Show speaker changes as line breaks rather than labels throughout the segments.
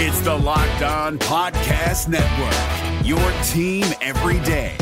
It's the Locked On Podcast Network, your team every day.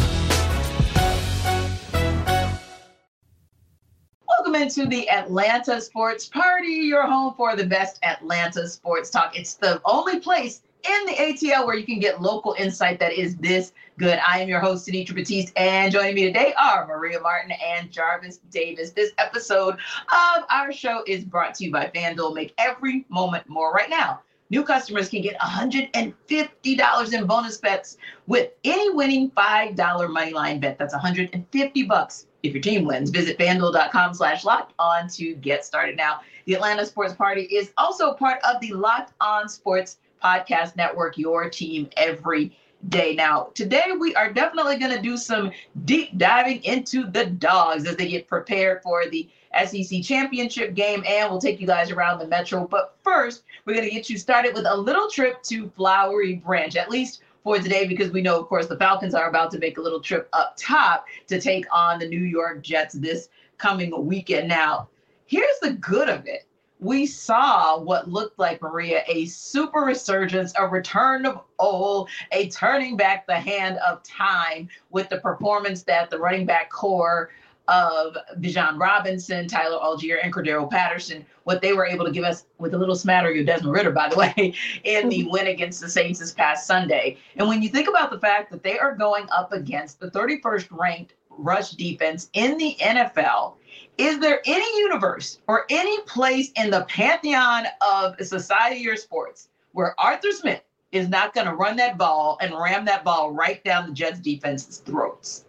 Welcome into the Atlanta Sports Party, your home for the best Atlanta sports talk. It's the only place in the ATL where you can get local insight that is this good. I am your host, Tenitra Batiste, and joining me today are Maria Martin and Jarvis Davis. This episode of our show is brought to you by FanDuel. Make every moment more right now. New customers can get $150 in bonus bets with any winning $5 moneyline bet. That's 150 bucks if your team wins. Visit fanduel.com slash locked on to get started now. The Atlanta Sports Party is also part of the Locked On Sports Podcast Network, your team every day. Now, today we are definitely going to do some deep diving into the dogs as they get prepared for the SEC championship game, and we'll take you guys around the metro. But first, we're going to get you started with a little trip to Flowery Branch, at least for today, because we know, of course, the Falcons are about to make a little trip up top to take on the New York Jets this coming weekend. Now, here's the good of it we saw what looked like Maria a super resurgence, a return of old, a turning back the hand of time with the performance that the running back core of Bijan Robinson, Tyler Allgeier, and Cordarrelle Patterson, what they were able to give us with a little smattering of Desmond Ridder, by the way, in the win against the Saints this past Sunday. And when you think about the fact that they are going up against the 31st ranked rush defense in the NFL, is there any universe or any place in the pantheon of society or sports where Arthur Smith is not going to run that ball and ram that ball right down the Jets defense's throats?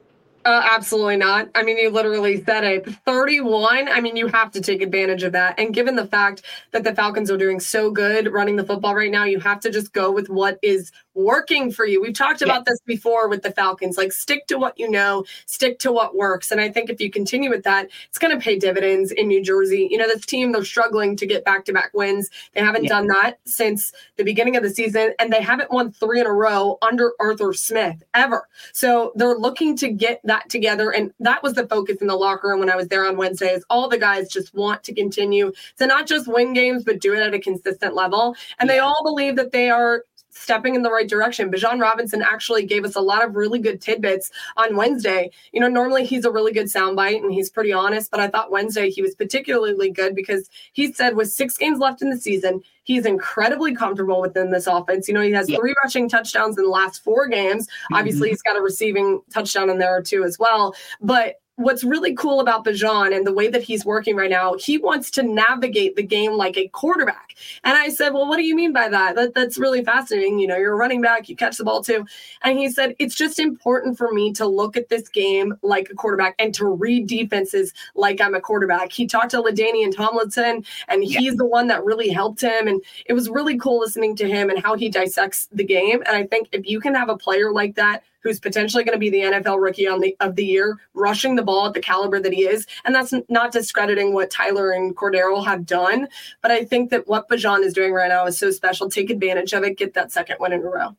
Uh, absolutely not. I mean, you literally said it. 31. I mean, you have to take advantage of that. And given the fact that the Falcons are doing so good running the football right now, you have to just go with what is working for you. We've talked about this before with the Falcons. Like, stick to what you know, stick to what works. And I think if you continue with that, it's going to pay dividends in New Jersey. You know, this team, they're struggling to get back to back wins. They haven't done that since the beginning of the season, and they haven't won three in a row under Arthur Smith ever. So they're looking to get that together. And that was the focus in the locker room when I was there on Wednesday is all the guys just want to continue to not just win games, but do it at a consistent level. And they all believe that they are stepping in the right direction. Bijan Robinson actually gave us a lot of really good tidbits on Wednesday. You know, normally he's a really good soundbite and he's pretty honest, but I thought Wednesday he was particularly good because he said with six games left in the season, he's incredibly comfortable within this offense. You know, he has yeah. three rushing touchdowns in the last four games. Mm-hmm. Obviously, he's got a receiving touchdown in there too as well. But what's really cool about Bijan and the way that he's working right now, he wants to navigate the game like a quarterback. And I said, Well, what do you mean by that? that? That's really fascinating. You know, you're a running back, you catch the ball too. And he said, It's just important for me to look at this game like a quarterback and to read defenses like I'm a quarterback. He talked to LaDainian Tomlinson, and he's yeah. the one that really helped him. And it was really cool listening to him and how he dissects the game. And I think if you can have a player like that who's potentially going to be the NFL rookie on the, of the year, rushing the ball at the caliber that he is. And that's not discrediting what Tyler and Cordarrelle have done. But I think that what Bijan is doing right now is so special. Take advantage of it, get that second win in a row.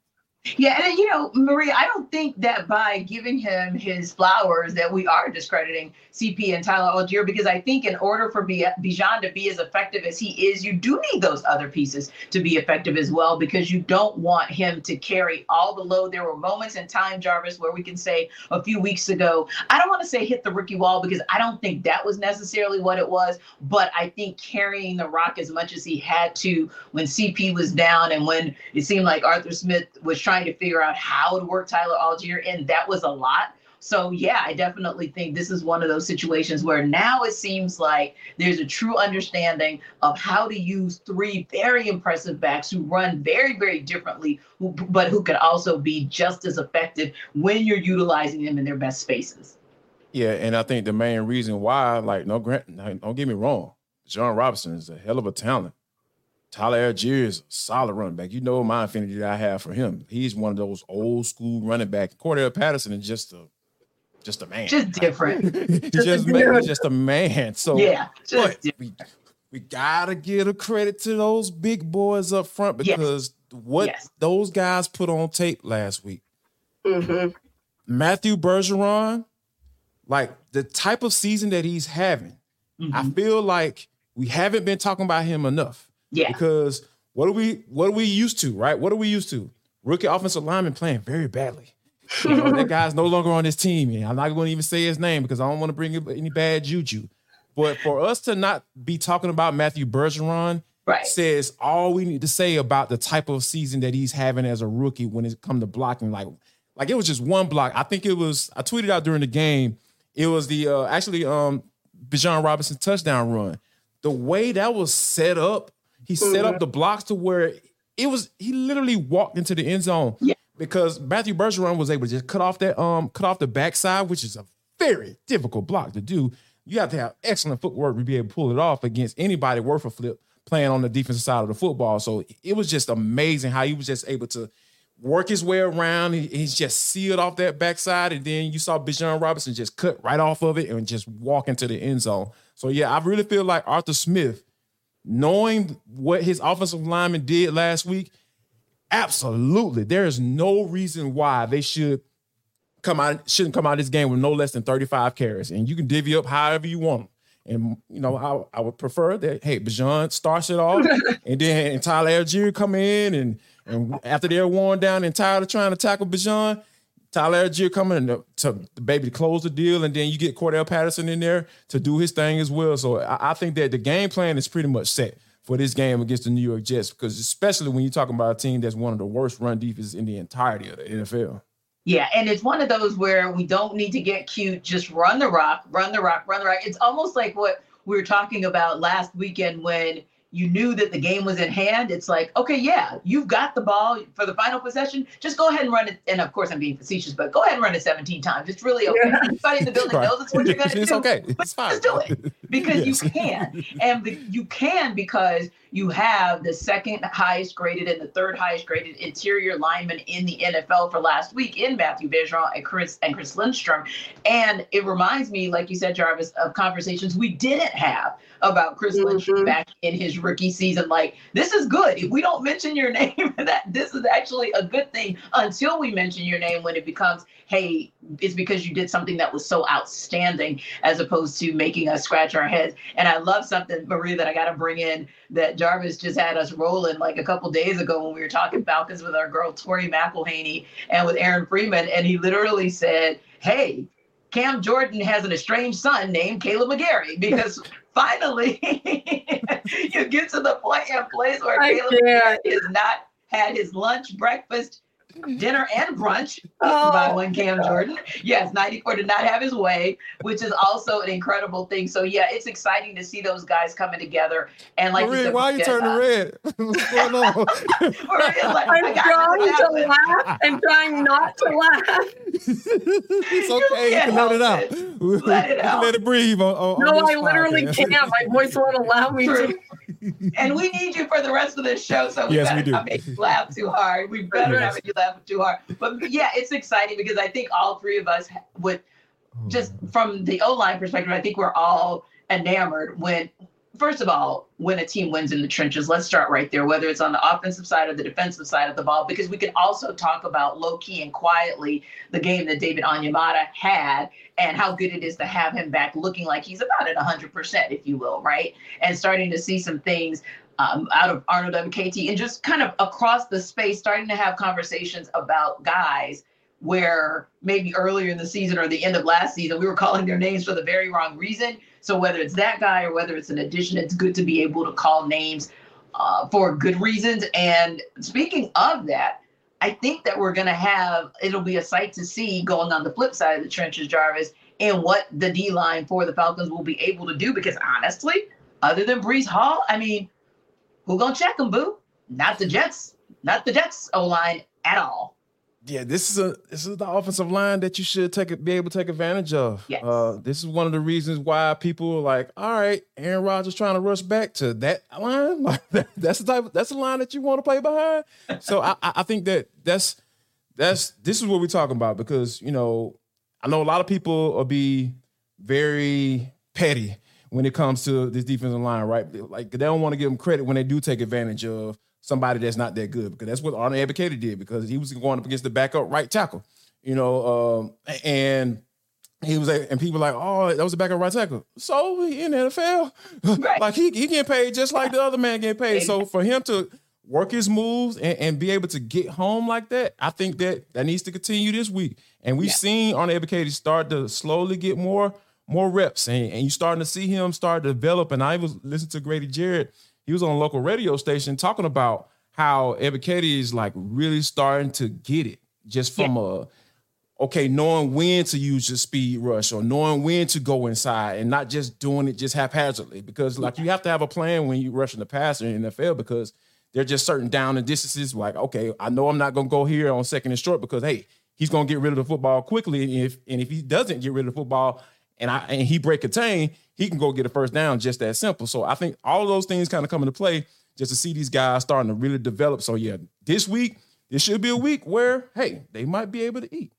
Yeah, and you know, Maria, I don't think that by giving him his flowers that we are discrediting CP and Tyler Allgeier because I think in order for Bijan to be as effective as he is, you do need those other pieces to be effective as well because you don't want him to carry all the load. There were moments in time, Jarvis, where we can say a few weeks ago, I don't want to say hit the rookie wall because I don't think that was necessarily what it was, but I think carrying the rock as much as he had to when CP was down and when it seemed like Arthur Smith was trying to figure out how to work Tyler Allgeier, and that was a lot. So yeah, I definitely think this is one of those situations where now it seems like there's a true understanding of how to use three very impressive backs who run very, very differently, but who can also be just as effective when you're utilizing them in their best spaces.
Yeah, and I think the main reason why, like, no, Grant, don't get me wrong, Bijan Robinson is a hell of a talent. Tyler Allgeier is a solid running back. You know my affinity that I have for him. He's one of those old school running back. Cordarrelle Patterson is just a just a man.
Just different.
He's just, just, just a man. So
yeah,
we, we gotta give a credit to those big boys up front because yes. what yes. those guys put on tape last week.
Mm-hmm.
Matthew Bergeron, like the type of season that he's having, mm-hmm. I feel like we haven't been talking about him enough.
Yeah.
Because what are we what are we used to, right? What are we used to? Rookie offensive lineman playing very badly. You know, that guy's no longer on this team. And I'm not going to even say his name because I don't want to bring any bad juju. But for us to not be talking about Matthew Bergeron
Right.
says all we need to say about the type of season that he's having as a rookie when it come to blocking. Like, like it was just one block. I think it was. I tweeted out during the game. It was the uh, actually um Bijan Robinson touchdown run. The way that was set up, he set up the blocks to where it was. He literally walked into the end zone.
Yeah.
Because Matthew Bergeron was able to just cut off that um cut off the backside, which is a very difficult block to do. You have to have excellent footwork to be able to pull it off against anybody worth a flip playing on the defensive side of the football. So it was just amazing how he was just able to work his way around. He, he's just sealed off that backside, and then you saw Bijan Robinson just cut right off of it and just walk into the end zone. So yeah, I really feel like Arthur Smith, knowing what his offensive lineman did last week, absolutely, there is no reason why they should come out shouldn't come out of this game with no less than 35 carries. And you can divvy up however you want them. And you know, I, I would prefer that hey, Bijan starts it off, and then and Tyler Allgeier come in and and after they're worn down and tired of trying to tackle Bijan, Tyler Allgeier coming to, to baby to close the deal, and then you get Cordarrelle Patterson in there to do his thing as well. So I, I think that the game plan is pretty much set for this game against the New York Jets, because especially when you're talking about a team that's one of the worst run defenses in the entirety of the NFL.
Yeah, and it's one of those where we don't need to get cute. Just run the rock, run the rock, run the rock. It's almost like what we were talking about last weekend when you knew that the game was in hand. It's like, okay, yeah, you've got the ball for the final possession. Just go ahead and run it. And of course, I'm being facetious, but go ahead and run it 17 times. It's really okay.
Yeah.
Everybody in the building knows it's what you're going to do.
It's okay. It's fine.
Just do it because
Yes.
you can, and the, you can because you have the second highest graded and the third highest graded interior lineman in the NFL for last week in Matthew Bergeron and Chris and Chris Lindstrom, and it reminds me, like you said, Jarvis, of conversations we didn't have about Chris Lindstrom
Mhm.
back in his rookie season. Like this is good. If we don't mention your name, that this is actually a good thing until we mention your name when it becomes, hey, it's because you did something that was so outstanding as opposed to making us scratch our heads. And I love something, Maria, that I got to bring in that Jarvis just had us rolling like a couple days ago when we were talking Falcons with our girl Tori McElhaney and with Aaron Freeman. And he literally said, hey, Cam Jordan has an estranged son named Kaleb McGary because finally you get to the point and place where
I
Kaleb
can't.
Has not had his lunch, breakfast, dinner, and brunch
Oh,
by one Cam Jordan. Yes, 94 did not have his way, which is also an incredible thing. So yeah, it's exciting to see those guys coming together. And like you
Maria,
said,
why are you turning
uh,
red? What's going on?
Maria's like, I
I'm trying to laugh and trying not to laugh.
it's okay. You
can't
let it
help
out.
Let it out.
let it breathe on, on,
No,
on this
I literally can't. My voice won't allow me
True.
to.
And we need you for the rest of this show, so we
Yes,
better
we do.
not make you laugh too hard. We better
Yes.
not make you laugh too hard. But yeah, it's exciting because I think all three of us would just oh. from the O line perspective, I think we're all enamored when, first of all, when a team wins in the trenches. Let's start right there, whether it's on the offensive side or the defensive side of the ball, because we can also talk about low key and quietly the game that David Onyemata had and how good it is to have him back looking like he's about at 100%, if you will, right? And starting to see some things. Um, out of Arnold Ebiketie and just kind of across the space, starting to have conversations about guys where maybe earlier in the season or the end of last season, we were calling their names for the very wrong reason. So whether it's that guy or whether it's an addition, it's good to be able to call names uh, for good reasons. And speaking of that, I think that we're going to have, it'll be a sight to see going on the flip side of the trenches, Jarvis, and what the D line for the Falcons will be able to do. Because honestly, other than Breece Hall, I mean, who gonna check them, boo? Not the Jets, not the Jets O line at all.
Yeah, this is a this is the offensive line that you should take be able to take advantage of.
Yes.
Uh, this is one of the reasons why people are like, all right, Aaron Rodgers trying to rush back to that line. Like that, that's the type. Of, that's the line that you want to play behind. So I, I I think that that's that's this is what we're talking about because you know I know a lot of people will be very petty when it comes to this defensive line, right? Like they don't want to give them credit when they do take advantage of somebody that's not that good because that's what Arnold Ebiketie did because he was going up against the backup right tackle, you know, um, and he was like, and people like, oh, that was a backup right tackle. So he in the NFL,
Right.
like he he getting paid just like the other man getting paid. So for him to work his moves and, and, be able to get home like that, I think that that needs to continue this week. And we've yeah. seen on Ebiketie start to slowly get more more reps, and, and you starting to see him start to develop. And I was listening to Grady Jarrett. He was on a local radio station talking about how Ebiketie is like really starting to get it just from yeah. a okay, knowing when to use your speed rush or knowing when to go inside and not just doing it just haphazardly. Because like you have to have a plan when you rushing the passer in the NFL because there are just certain down and distances. Like, okay, I know I'm not gonna go here on second and short because hey, he's gonna get rid of the football quickly. And if and if he doesn't get rid of the football and I and he break contain, he can go get a first down just that simple. So I think all those things kind of come into play just to see these guys starting to really develop. So yeah, this week, this should be a week where, hey, they might be able to eat.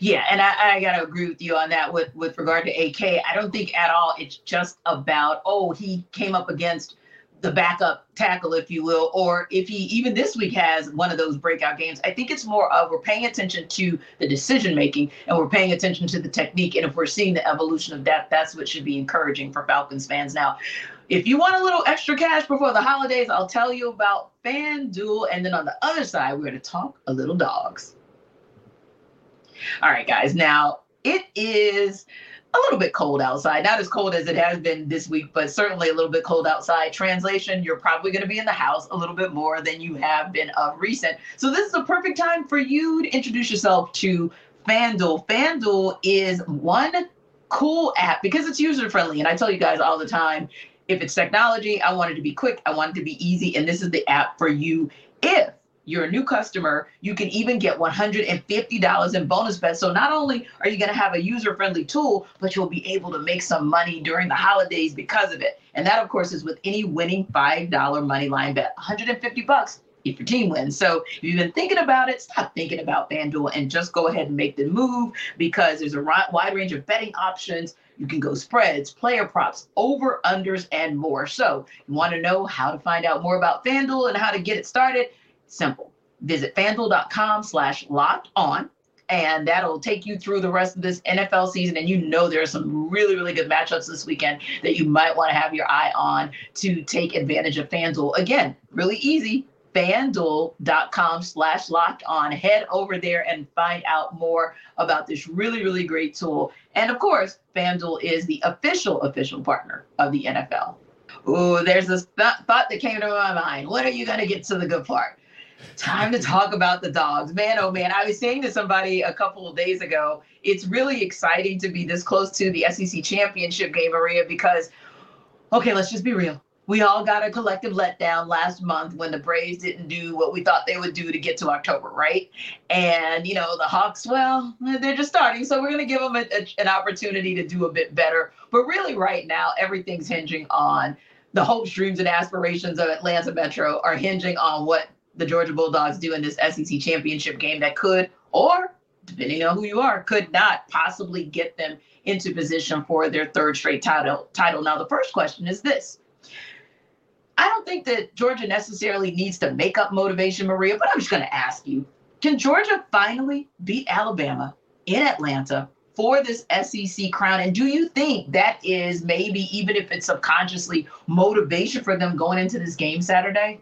Yeah, and I, I got to agree with you on that with, with regard to AK. I don't think at all it's just about, oh, he came up against the backup tackle, if you will, or if he even this week has one of those breakout games. I think it's more of we're paying attention to the decision making and we're paying attention to the technique. And if we're seeing the evolution of that, that's what should be encouraging for Falcons fans. Now, if you want a little extra cash before the holidays, I'll tell you about FanDuel. And then on the other side, we're going to talk a little dogs. All right, guys. Now, it is a little bit cold outside. Not as cold as it has been this week, but certainly a little bit cold outside. Translation, you're probably going to be in the house a little bit more than you have been of recent. So this is a perfect time for you to introduce yourself to FanDuel. FanDuel is one cool app because it's user friendly. And I tell you guys all the time, if it's technology, I want it to be quick, I want it to be easy, and this is the app for you. If you're a new customer, you can even get $150 in bonus bets. So not only are you going to have a user-friendly tool, but you'll be able to make some money during the holidays because of it. And that, of course, is with any winning $5 money line bet, 150 bucks if your team wins. So if you've been thinking about it, stop thinking about FanDuel and just go ahead and make the move because there's a wide range of betting options. You can go spreads, player props, over unders, and more. So you want to know how to find out more about FanDuel and how to get it started? Simple. Visit fanduel.com slash locked on and that'll take you through the rest of this NFL season. And you know there are some really, really good matchups this weekend that you might want to have your eye on to take advantage of FanDuel. Again, really easy. FanDuel.com slash locked on. Head over there and find out more about this really, really great tool. And of course, FanDuel is the official, official partner of the NFL. Ooh, there's this th- thought that came to my mind. When are you going to get to the good part? Time to talk about the dogs. Man, oh man, I was saying to somebody a couple of days ago, it's really exciting to be this close to the SEC championship game, Maria, because, okay, let's just be real. We all got a collective letdown last month when the Braves didn't do what we thought they would do to get to October, right? And, you know, the Hawks, well, they're just starting. So we're going to give them a, a, an opportunity to do a bit better. But really, right now, everything's hinging on the hopes, dreams, and aspirations of Atlanta Metro are hinging on what the Georgia Bulldogs do in this SEC championship game that could, or depending on who you are, could not possibly get them into position for their third straight title. Title. Now, the first question is this. I don't think that Georgia necessarily needs to make up motivation, Maria, but I'm just going to ask you can Georgia finally beat Alabama in Atlanta for this SEC crown? And do you think that is maybe, even if it's subconsciously, motivation for them going into this game Saturday?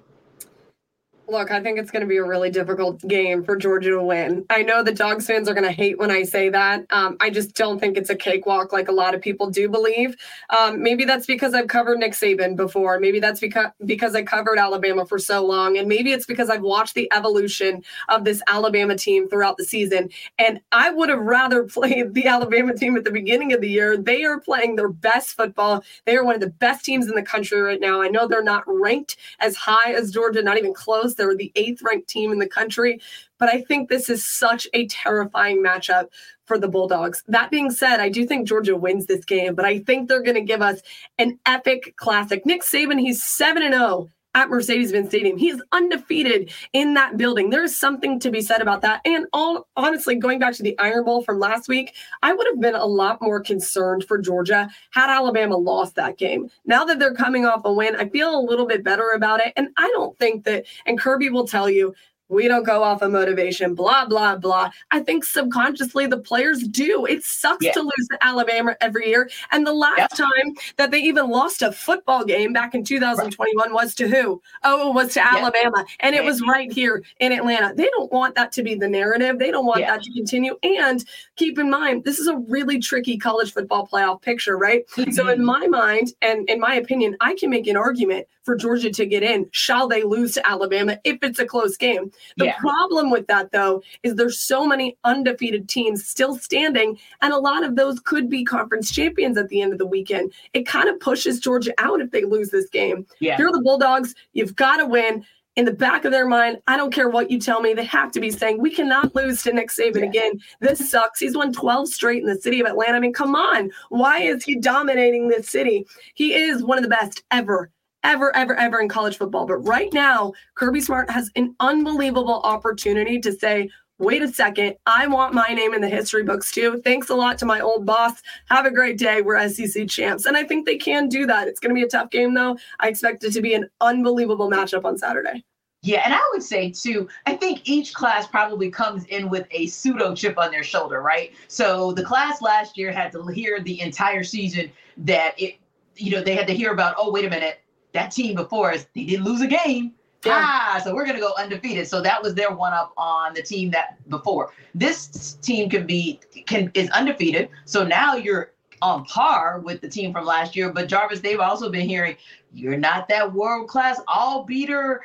Look, I think it's going to be a really difficult game for Georgia to win. I know the Dogs fans are going to hate when I say that. Um, I just don't think it's a cakewalk like a lot of people do believe. Um, maybe that's because I've covered Nick Saban before. Maybe that's because because I covered Alabama for so long, and maybe it's because I've watched the evolution of this Alabama team throughout the season. And I would have rather played the Alabama team at the beginning of the year. They are playing their best football. They are one of the best teams in the country right now. I know they're not ranked as high as Georgia, not even close they're the eighth ranked team in the country. But I think this is such a terrifying matchup for the Bulldogs. That being said, I do think Georgia wins this game, but I think they're going to give us an epic classic. Nick Saban, he's 7 and 0 at Mercedes-Benz Stadium. He is undefeated in that building. There is something to be said about that. And all honestly, going back to the Iron Bowl from last week, I would have been a lot more concerned for Georgia had Alabama lost that game. Now that they're coming off a win, I feel a little bit better about it. And I don't think that, and Kirby will tell you, we don't go off of motivation, blah, blah, blah. I think subconsciously the players do. It sucks yeah. to lose to Alabama every year. And the last yep. time that they even lost a football game back in 2021 right. was to who? Oh, it was to Alabama. And it was right here in Atlanta. They don't want that to be the narrative. They don't want yeah. that to continue. And keep in mind, this is a really tricky college football playoff picture, right? so in mm-hmm. my mind and in my opinion, I can make an argument for Georgia to get in, shall they lose to Alabama if it's a close game. The yeah. problem with that, though, is there's so many undefeated teams still standing, and a lot of those could be conference champions at the end of the weekend. It kind of pushes Georgia out if they lose this game. Yeah. You're the Bulldogs, you've got to win. In the back of their mind, I don't care what you tell me, they have to be saying, We cannot lose to Nick Saban yeah. again. This sucks. He's won 12 straight in the city of Atlanta. I mean, come on. Why is he dominating this city? He is one of the best ever ever, ever, ever in college football. But right now, Kirby Smart has an unbelievable opportunity to say, wait a second, I want my name in the history books too. Thanks a lot to my old boss. Have a great day. We're SEC champs. And I think they can do that. It's going to be a tough game, though. I expect it to be an unbelievable matchup on Saturday.
Yeah, and I would say too, I think each class probably comes in with a pseudo chip on their shoulder, right? So the class last year had to hear the entire season that it, you know, they had to hear about, oh, wait a minute, that team before us, they didn't lose a game. Yeah. Ah, so we're gonna go undefeated. So that was their one up on the team that before. This team can be can is undefeated. So now you're on par with the team from last year. But Jarvis, they've also been hearing you're not that world class all beater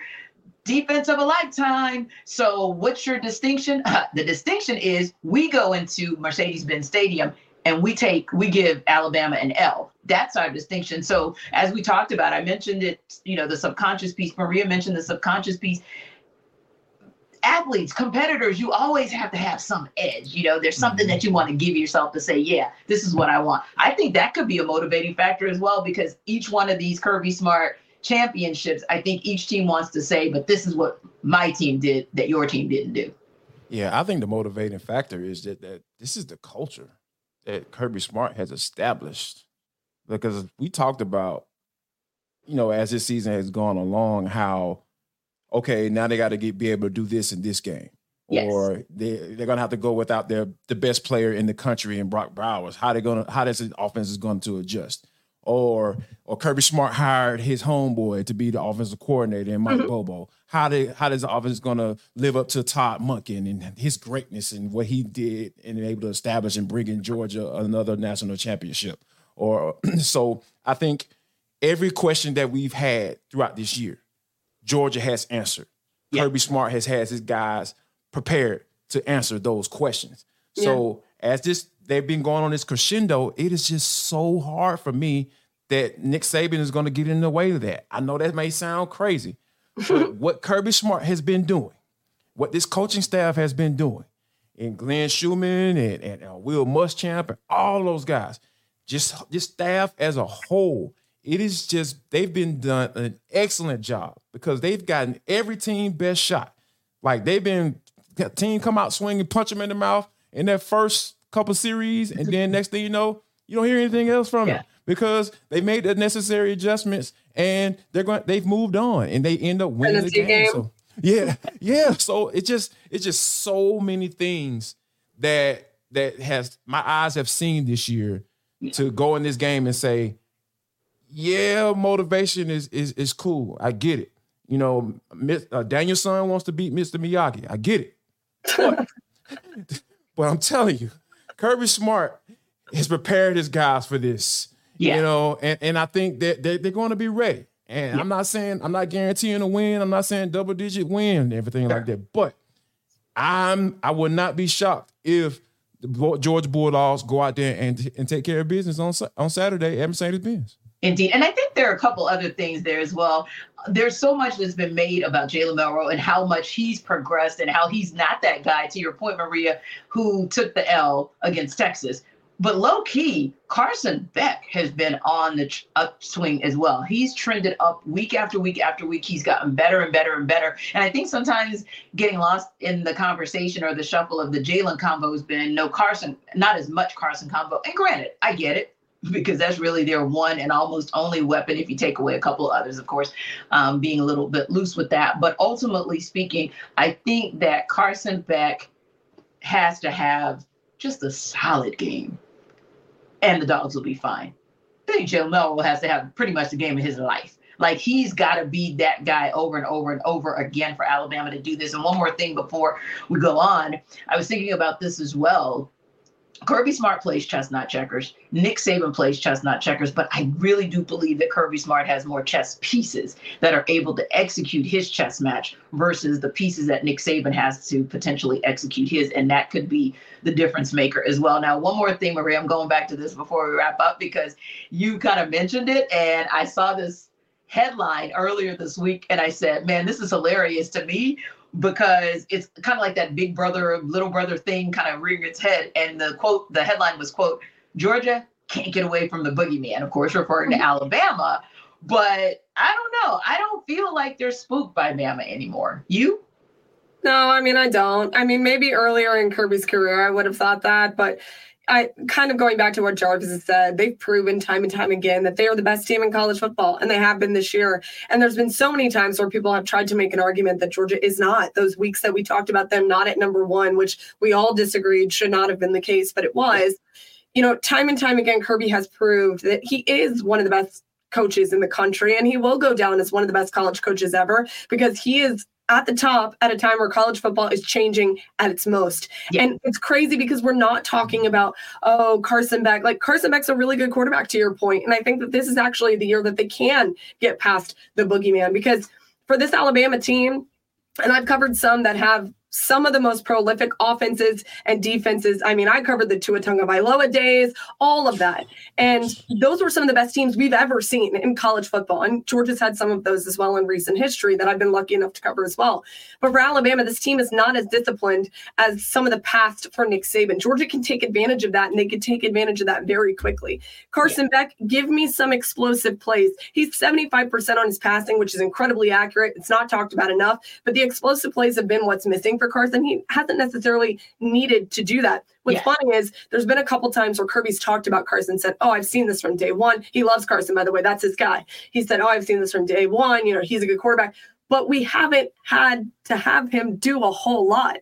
defense of a lifetime. So what's your distinction? the distinction is we go into Mercedes-Benz Stadium and we take we give Alabama an L. That's our distinction. So as we talked about, I mentioned it, you know, the subconscious piece. Maria mentioned the subconscious piece. Athletes, competitors, you always have to have some edge. You know, there's something mm-hmm. that you want to give yourself to say, yeah, this is what I want. I think that could be a motivating factor as well because each one of these Kirby Smart championships, I think each team wants to say, but this is what my team did that your team didn't do.
Yeah, I think the motivating factor is that that this is the culture that Kirby Smart has established. Because we talked about, you know, as this season has gone along, how okay, now they got to be able to do this in this game. Yes. Or they they're gonna have to go without their the best player in the country in Brock Bowers. How they gonna how this offense is going to adjust? Or or Kirby Smart hired his homeboy to be the offensive coordinator and Mike mm-hmm. Bobo how they how does the offense going to live up to Todd Monken and his greatness and what he did and able to establish and bring in Georgia another national championship. Or so I think every question that we've had throughout this year, Georgia has answered. Yeah. Kirby Smart has had his guys prepared to answer those questions. Yeah. So as this they've been going on this crescendo, it is just so hard for me that Nick Saban is going to get in the way of that. I know that may sound crazy, but what Kirby Smart has been doing, what this coaching staff has been doing, and Glenn Schumann and, and uh, Will Muschamp and all those guys, just just staff as a whole, it is just they've been done an excellent job because they've gotten every team best shot. Like they've been team come out swinging, punch them in the mouth in that first couple series, and then next thing you know, you don't hear anything else from yeah. it because they made the necessary adjustments and they're going they've moved on and they end up winning the game. game. So yeah, yeah. So it just it's just so many things that that has my eyes have seen this year to go in this game and say, yeah, motivation is is is cool. I get it. You know, uh, Daniel-san wants to beat Mr. Miyagi. I get it. But, but I'm telling you, Kirby Smart has prepared his guys for this. Yeah. You know, and, and I think that they're, they're going to be ready. And yeah. I'm not saying I'm not guaranteeing a win. I'm not saying double digit win and everything sure. like that. But I'm I would not be shocked if the Georgia Bulldogs go out there and and take care of business on on Saturday at Mercedes Benz.
Indeed. And I think there are a couple other things there as well. There's so much that's been made about Jalen Milroe and how much he's progressed and how he's not that guy, to your point, Maria, who took the L against Texas. But low key, Carson Beck has been on the upswing as well. He's trended up week after week after week. He's gotten better and better and better. And I think sometimes getting lost in the conversation or the shuffle of the Jalen combo has been no Carson, not as much Carson combo. And granted, I get it. because that's really their one and almost only weapon if you take away a couple others, of course, um, being a little bit loose with that. But ultimately speaking, I think that Carson Beck has to have just a solid game and the dogs will be fine. Think Jalen Milroe has to have pretty much the game of his life. Like he's got to be that guy over and over and over again for Alabama to do this. And one more thing before we go on, I was thinking about this as well. Kirby Smart plays chestnut checkers. Nick Saban plays chestnut checkers, but I really do believe that Kirby Smart has more chess pieces that are able to execute his chess match versus the pieces that Nick Saban has to potentially execute his, and that could be the difference maker as well. Now, one more thing, Marie, I'm going back to this before we wrap up because you kind of mentioned it, and I saw this headline earlier this week, and I said, "Man, this is hilarious to me." Because it's kind of like that big brother little brother thing kind of rearing its head and the quote the headline was quote georgia can't get away from the boogeyman of course referring to mm-hmm. alabama but i don't know i don't feel like they're spooked by bama anymore. You?
No i mean i don't. I mean maybe earlier in kirby's career i would have thought that but I kind of going back to what Jarvis has said, they've proven time and time again that they are the best team in college football, and they have been this year. And there's been so many times where people have tried to make an argument that Georgia is not. Those weeks that we talked about them not at number one, which we all disagreed should not have been the case, but it was. You know, time and time again, Kirby has proved that he is one of the best coaches in the country, and he will go down as one of the best college coaches ever because he is at the top at a time where college football is changing at its most. Yeah. And it's crazy because we're not talking about, oh, Carson Beck. Like Carson Beck's a really good quarterback to your point. And I think that this is actually the year that they can get past the boogeyman because for this Alabama team, and I've covered some that have some of the most prolific offenses and defenses. I mean, I covered the Tua Tagovailoa days, all of that. And those were some of the best teams we've ever seen in college football. And Georgia's had some of those as well in recent history that I've been lucky enough to cover as well. But for Alabama, this team is not as disciplined as some of the past for Nick Saban. Georgia can take advantage of that, and they can take advantage of that very quickly. Carson yeah. Beck, give me some explosive plays. He's 75% on his passing, which is incredibly accurate. It's not talked about enough, but the explosive plays have been what's missing for for Carson. He hasn't necessarily needed to do that. What's yeah. funny is there's been a couple times where Kirby's talked about Carson, said, Oh, I've seen this from day one. He loves Carson, by the way. That's his guy. He said, Oh, I've seen this from day one. You know, he's a good quarterback. But we haven't had to have him do a whole lot.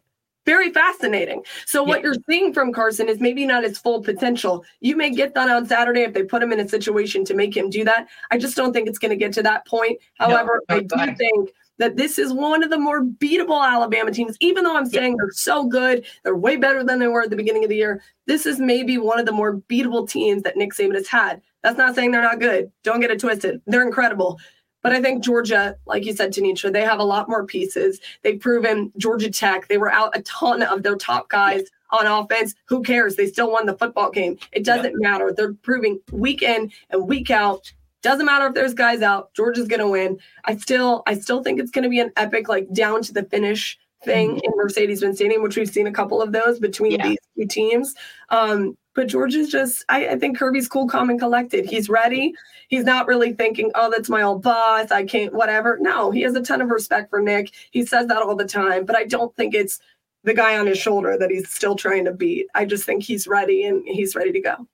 Very fascinating. So, what yeah. you're seeing from Carson is maybe not his full potential. You may get that on Saturday if they put him in a situation to make him do that. I just don't think it's going to get to that point. However, no, I do think that this is one of the more beatable Alabama teams, even though I'm saying they're so good, they're way better than they were at the beginning of the year. This is maybe one of the more beatable teams that Nick Saban has had. That's not saying they're not good. Don't get it twisted. They're incredible. But I think Georgia, like you said, Tenitra, they have a lot more pieces. They've proven Georgia Tech, they were out a ton of their top guys on offense. Who cares? They still won the football game. It doesn't matter. They're proving week in and week out doesn't matter if there's guys out. Georgia's gonna win. I still, I still think it's gonna be an epic, like down to the finish thing mm-hmm. in Mercedes-Benz Stadium, which we've seen a couple of those between yeah. these two teams. Um, but is just, I, I, think Kirby's cool, calm, and collected. He's ready. He's not really thinking, oh, that's my old boss. I can't, whatever. No, he has a ton of respect for Nick. He says that all the time, but I don't think it's the guy on his shoulder that he's still trying to beat. I just think he's ready and he's ready to go.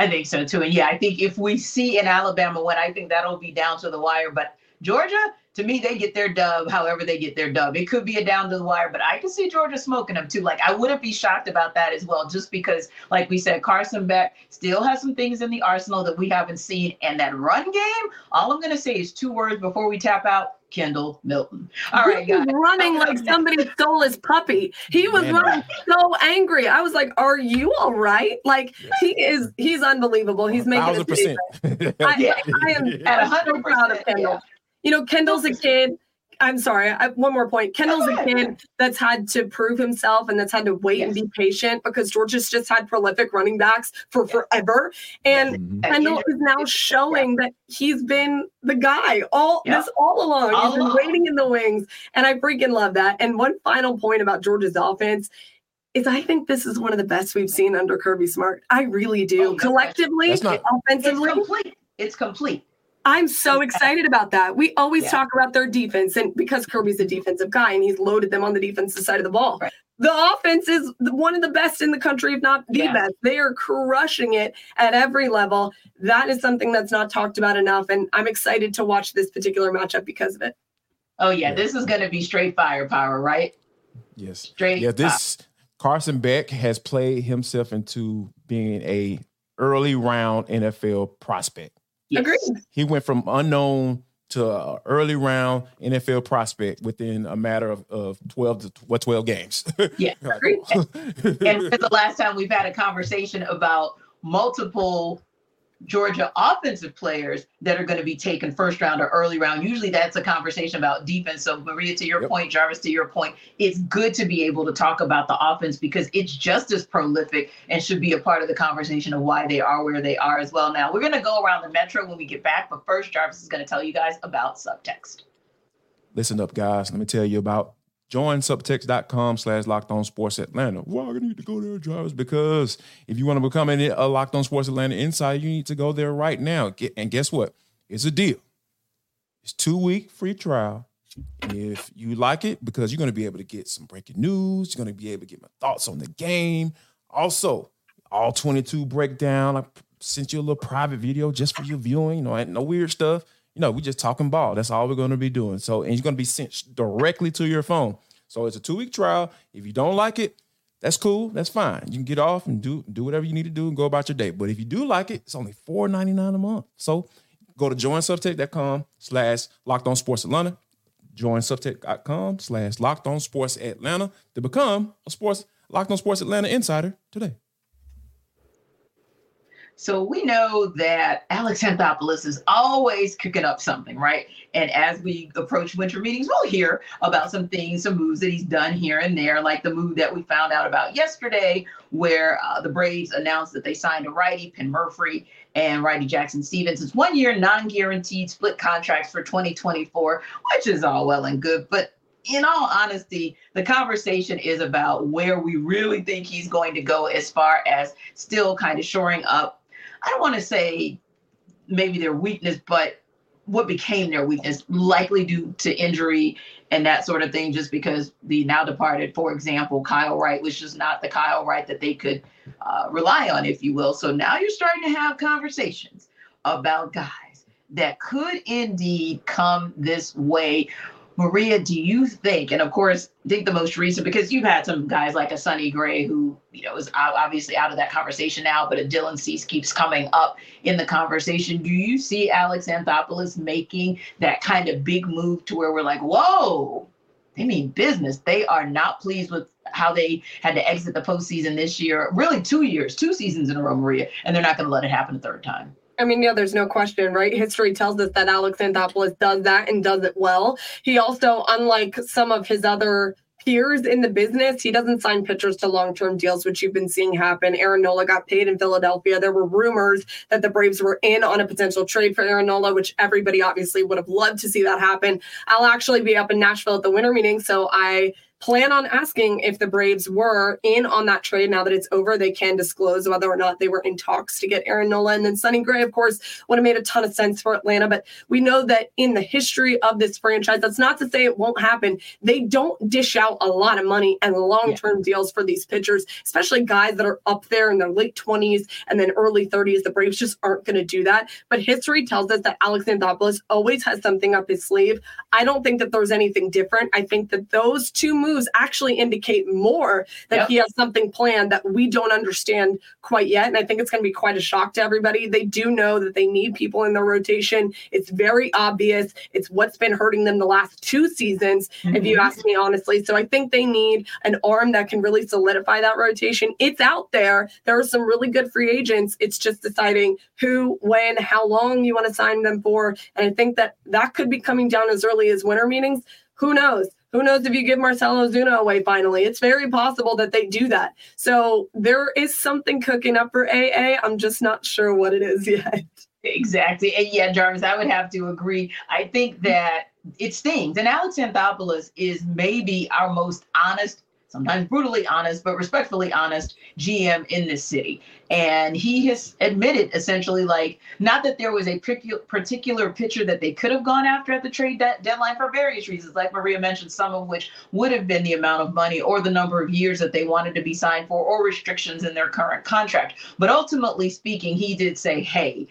I think so too. And yeah, I think if we see in Alabama win, I think that'll be down to the wire. But Georgia, to me, they get their dub however they get their dub. It could be a down to the wire, but I can see Georgia smoking them too. Like I wouldn't be shocked about that as well, just because, like we said, Carson Beck still has some things in the arsenal that we haven't seen. And that run game, all I'm gonna say is two words before we tap out. Kendall Milton. All right, guys.
running like somebody stole his puppy. He was Man, running so angry. I was like, "Are you all right?" Like he is. He's unbelievable. He's making a percent. I, yeah. I, am at hundred proud of Kendall. Yeah. You know, Kendall's a kid I'm sorry. I, one more point. Kendall's a kid that's had to prove himself and that's had to wait yes. and be patient because Georgia's just had prolific running backs for forever. And mm-hmm. Kendall is now showing that he's been the guy all this all along. All he's been along. waiting in the wings, and I freaking love that. And one final point about Georgia's offense is I think this is one of the best we've seen under Kirby Smart. I really do. Oh, Collectively, not, offensively,
it's complete. It's complete
I'm so excited about that. We always yeah. talk about their defense, and because Kirby's a defensive guy and he's loaded them on the defensive side of the ball. Right. The offense is one of the best in the country, if not the yeah. best. They are crushing it at every level. That is something that's not talked about enough. And I'm excited to watch this particular matchup because of it.
Oh, yeah. yeah. This is going to be straight firepower, right?
Yes.
Straight.
Yeah. This Carson Beck has played himself into being a early round NFL prospect.
Yes. Agreed.
He went from unknown to early round NFL prospect within a matter of, of 12 to what 12 games.
yeah. and, and the last time we've had a conversation about multiple Georgia offensive players that are going to be taken first round or early round. Usually that's a conversation about defense. So, Maria, to your yep. point, Jarvis, to your point, it's good to be able to talk about the offense because it's just as prolific and should be a part of the conversation of why they are where they are as well. Now, we're going to go around the metro when we get back, but first, Jarvis is going to tell you guys about subtext.
Listen up, guys. Let me tell you about Join subtext.com slash locked on sports Atlanta. Why I need to go there, drivers? Because if you want to become a locked on sports Atlanta insider, you need to go there right now. And guess what? It's a deal. It's two week free trial. If you like it, because you're going to be able to get some breaking news, you're going to be able to get my thoughts on the game. Also, all 22 breakdown. I sent you a little private video just for your viewing. You know, no weird stuff you know, we just talking ball. That's all we're going to be doing. So, and you're going to be sent directly to your phone. So it's a two week trial. If you don't like it, that's cool. That's fine. You can get off and do do whatever you need to do and go about your day. But if you do like it, it's only four ninety nine a month. So go to joinsubtext.com slash locked on sports Atlanta. Joinsubtext.com slash locked on sports Atlanta to become a sports locked on sports Atlanta insider today.
So we know that Alex Anthopoulos is always cooking up something, right? And as we approach winter meetings, we'll hear about some things, some moves that he's done here and there, like the move that we found out about yesterday, where uh, the Braves announced that they signed a righty, Penn Murphy, and righty Jackson Stephens. It's one year, non guaranteed split contracts for 2024, which is all well and good. But in all honesty, the conversation is about where we really think he's going to go as far as still kind of shoring up I don't want to say maybe their weakness, but what became their weakness, likely due to injury and that sort of thing, just because the now departed, for example, Kyle Wright was just not the Kyle Wright that they could uh, rely on, if you will. So now you're starting to have conversations about guys that could indeed come this way Maria, do you think, and of course, think the most recent, because you've had some guys like a Sonny Gray who, you know, is obviously out of that conversation now, but a Dylan Cease keeps coming up in the conversation. Do you see Alex Anthopoulos making that kind of big move to where we're like, whoa, they mean business. They are not pleased with how they had to exit the postseason this year, really two years, two seasons in a row, Maria, and they're not going to let it happen a third time.
I mean, yeah, there's no question, right? History tells us that Alex Anthopoulos does that and does it well. He also, unlike some of his other peers in the business, he doesn't sign pitchers to long-term deals, which you've been seeing happen. Aaron Nola got paid in Philadelphia. There were rumors that the Braves were in on a potential trade for Aaron Nola, which everybody obviously would have loved to see that happen. I'll actually be up in Nashville at the winter meeting, so I plan on asking if the Braves were in on that trade. Now that it's over, they can disclose whether or not they were in talks to get Aaron Nola. And then Sonny Gray, of course, would have made a ton of sense for Atlanta. But we know that in the history of this franchise, that's not to say it won't happen. They don't dish out a lot of money and long term yeah. deals for these pitchers, especially guys that are up there in their late 20s and then early 30s. The Braves just aren't going to do that. But history tells us that Alex Anthopoulos always has something up his sleeve. I don't think that there's anything different. I think that those two moves moves actually indicate more that yep. he has something planned that we don't understand quite yet. And I think it's going to be quite a shock to everybody. They do know that they need people in their rotation. It's very obvious. It's what's been hurting them the last two seasons, mm-hmm. if you mm-hmm. ask me honestly. So I think they need an arm that can really solidify that rotation. It's out there. There are some really good free agents. It's just deciding who, when, how long you want to sign them for. And I think that that could be coming down as early as winter meetings. Who knows? Who knows if you give Marcell Ozuna away finally? It's very possible that they do that. So there is something cooking up for AA. I'm just not sure what it is yet.
Exactly. And yeah, Jarvis, I would have to agree. I think that it stings. And Alex Anthopoulos is maybe our most honest sometimes brutally honest, but respectfully honest GM in this city. And he has admitted essentially, like, not that there was a particular pitcher that they could have gone after at the trade de- deadline for various reasons, like Maria mentioned, some of which would have been the amount of money or the number of years that they wanted to be signed for or restrictions in their current contract. But ultimately speaking, he did say, hey,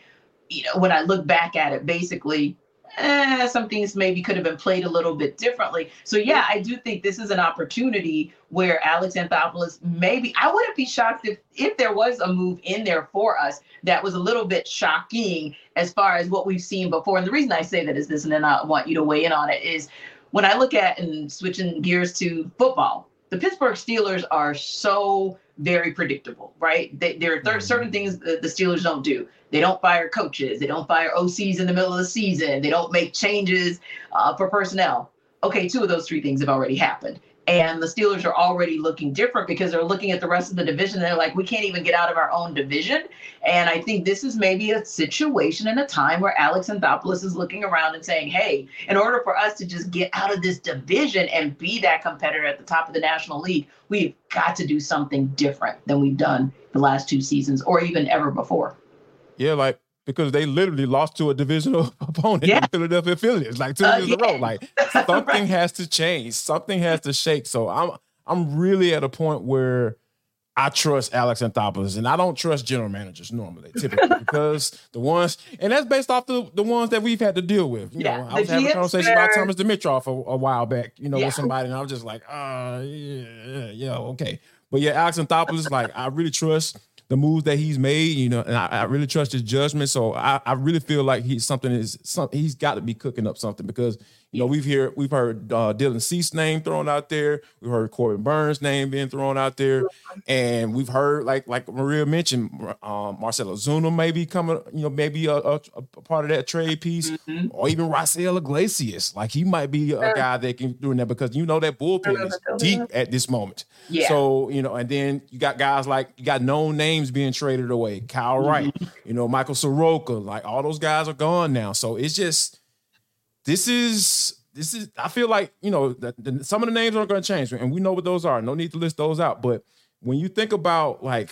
you know, when I look back at it, basically, eh, some things maybe could have been played a little bit differently. So yeah, I do think this is an opportunity where Alex Anthopoulos maybe I wouldn't be shocked if if there was a move in there for us that was a little bit shocking as far as what we've seen before. And the reason I say that is this, and then I want you to weigh in on it, is when I look at and switching gears to football, the Pittsburgh Steelers are so very predictable, right? They, there are th- mm-hmm. certain things that the Steelers don't do. They don't fire coaches. They don't fire OCs in the middle of the season. They don't make changes uh, for personnel. Okay, two of those three things have already happened. And the Steelers are already looking different because they're looking at the rest of the division. they're like, we can't even get out of our own division. And I think this is maybe a situation and a time where Alex Anthopoulos is looking around and saying, hey, in order for us to just get out of this division and be that competitor at the top of the National League, we've got to do something different than we've done the last two seasons or even ever before.
Yeah, like because they literally lost to a divisional opponent yeah. in Philadelphia Phillies like two uh, years yeah. in a row. Like something right. has to change, something has to shake. So I'm I'm really at a point where I trust Alex Anthopoulos, and I don't trust general managers normally, typically, because the ones, and that's based off the, the ones that we've had to deal with. You yeah, know, I was having a conversation about Thomas Dimitroff a, a while back, you know, yeah. with somebody, and I was just like, uh, yeah, yeah, okay. But yeah, Alex Anthopoulos, like, I really trust the moves that he's made, you know, and I, I really trust his judgment. So I, I, really feel like he's something is some he's got to be cooking up something because you know we've heard we've heard uh, Dylan Cease name thrown out there, we've heard Corbin Burnes name being thrown out there, and we've heard like like Maria mentioned, um, Marcell Ozuna maybe coming, you know, maybe a, a, a part of that trade piece, mm-hmm. or even Raisel Iglesias, like he might be a guy that can do that because you know that bullpen is deep at this moment. Yeah. So you know, and then you got guys like you got known names being traded away, Kyle Wright, mm-hmm. you know, Michael Soroka, like all those guys are gone now. So it's just this is this is I feel like you know the, the, some of the names aren't going to change, and we know what those are. No need to list those out. But when you think about like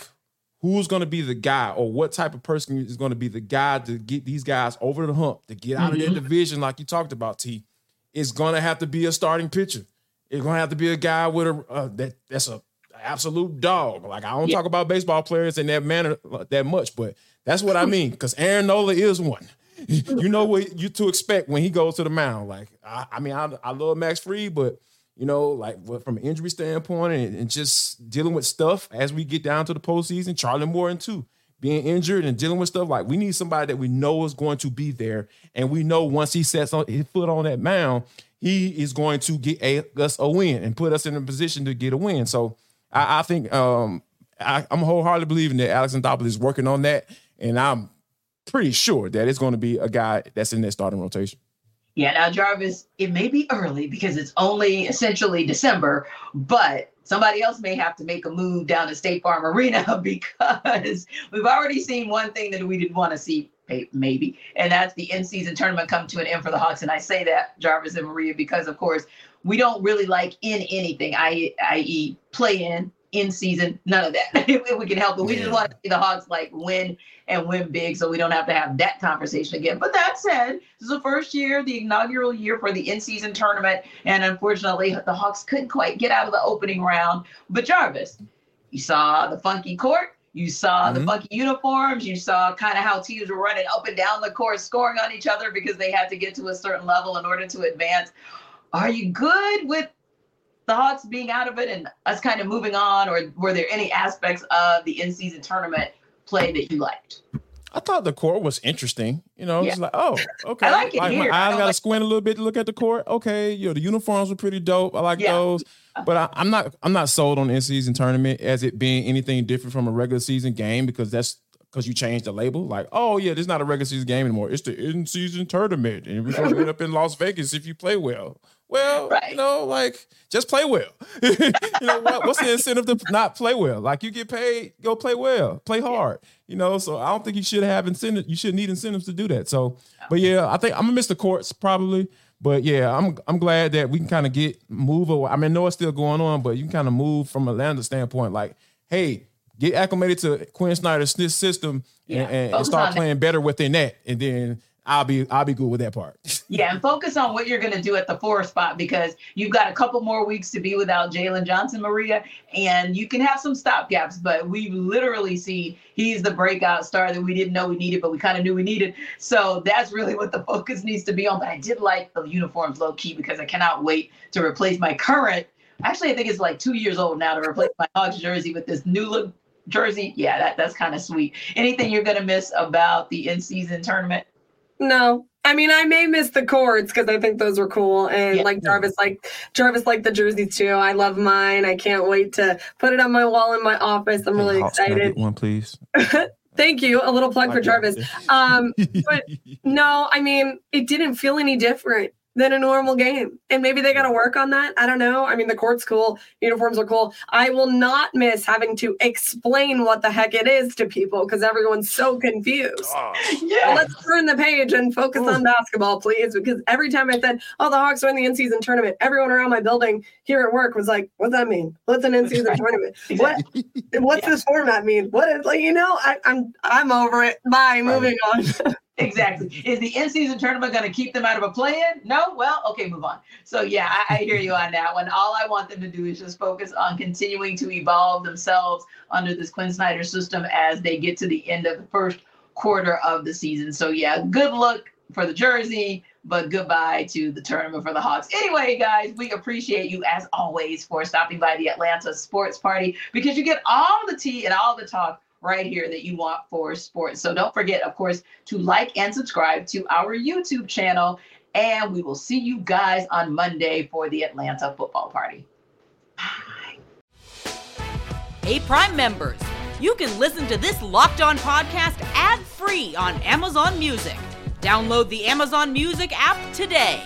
who's going to be the guy or what type of person is going to be the guy to get these guys over the hump to get out mm-hmm. of their mm-hmm. division, like you talked about, T, it's going to have to be a starting pitcher. It's going to have to be a guy with a uh, that that's a absolute dog. Like I don't yeah. talk about baseball players in that manner uh, that much, but that's what I mean. Because Aaron Nola is one. You know what you to expect when he goes to the mound. Like I, I mean, I, I love Max Fried, but you know, like from an injury standpoint and, and, just dealing with stuff as we get down to the postseason, Charlie Morton too, being injured and dealing with stuff. Like we need somebody that we know is going to be there, and we know once he sets on his foot on that mound, he is going to get a, us a win and put us in a position to get a win. So I, I think um, I, am wholeheartedly believing that Alex Anthopoulos is working on that, and I'm pretty sure that it's going to be a guy that's in that starting rotation.
Yeah, now Jarvis, it may be early because it's only essentially December, but somebody else may have to make a move down to State Farm Arena because we've already seen one thing that we didn't want to see maybe, and that's the in-season tournament come to an end for the Hawks. And I say that Jarvis and Maria because, of course, we don't really like in anything, i.e., play in, in season, none of that. if we can help it, we yeah. just want to see the Hawks like win and win big, so we don't have to have that conversation again. But that said, this is the first year, the inaugural year for the in-season tournament, and unfortunately, the Hawks couldn't quite get out of the opening round. But Jarvis, you saw the funky court. You saw mm-hmm. the funky uniforms. You saw kind of how teams were running up and down the court, scoring on each other because they had to get to a certain level in order to advance. Are you good with thoughts being out of it and us kind of moving on, or were there any aspects of the in season tournament play that you liked?
I thought the court was interesting. You know, yeah. it's like, oh, okay.
I like it
like,
here.
My eyes got to like- squint a little bit to look at the court. Okay, you know, the uniforms were pretty dope. I like yeah. those. Uh-huh. But I, am not I'm not sold on the in season tournament as it being anything different from a regular season game because that's because you changed the label. Like, oh yeah, this is not a regular season game anymore. It's the in season tournament, and we're gonna end up in Las Vegas if you play well. Well, right. you know, like just play well. you know what, what's the incentive to not play well? Like you get paid, go play well, play hard. You know, so I don't think you should have incentive. You should need incentives to do that. So, but yeah, I think I'm gonna miss the courts probably. But yeah, I'm I'm glad that we can kind of get move away. I mean, I know it's still going on, but you can kind of move from a Atlanta standpoint. Like, hey, get acclimated to Quin Snyder's system
Yeah,
and, and, start playing better within that, and then I'll be I'll be good with that part.
Yeah, and focus on what you're to do at the four spot because you've got a couple more weeks to be without Jalen Johnson, Maria, and you can have some stopgaps. But we literally see he's the breakout star that we didn't know we needed, but we kind of knew we needed. So that's really what the focus needs to be on. But I did like the uniforms low key because I cannot wait to replace my current. Actually, I think it's like two years old now to replace my Hogs jersey with this new look jersey. Yeah, that, that's kind of sweet. Anything you're to miss about the in season tournament?
No. I mean, I may miss the cords because I think those were cool, and
Yeah.
like Jarvis, like Jarvis, like the jerseys too. I love mine. I can't wait to put it on my wall in my office. I'm really
Hawks, can I get
excited.
one, please.
Thank you. A little plug for Jarvis. Um, but no, I mean, it didn't feel any different than a normal game. And maybe they got to work on that. I don't know. I mean, the court's cool, uniforms are cool. I will not miss having to explain what the heck it is to people because everyone's so confused. Well,
Yeah.
let's turn the page and focus on basketball, please. Because every time I said, "Oh, the Hawks are in the in-season tournament," everyone around my building here at work was like, "What's that mean? What's an in-season tournament? What? What's this format mean? What is like? You know, I, I'm I'm over it. Bye. Moving on.
Exactly. Is the in-season tournament going to keep them out of a play-in? No. Well, okay, move on. So yeah, I, I hear you on that one. All I want them to do is just focus on continuing to evolve themselves under this Quin Snyder system as they get to the end of the first quarter of the season. So yeah, good luck for the jersey, but goodbye to the tournament for the Hawks. Anyway, guys, we appreciate you as always for stopping by the Atlanta Sports Party because you get all the tea and all the talk right here that you want for sports. So don't forget, of course, to like and subscribe to our YouTube channel. And we will see you guys on Monday for the Atlanta football party. Bye.
Hey, Prime members, you can listen to this locked on podcast ad free on Amazon Music. Download the Amazon Music app today.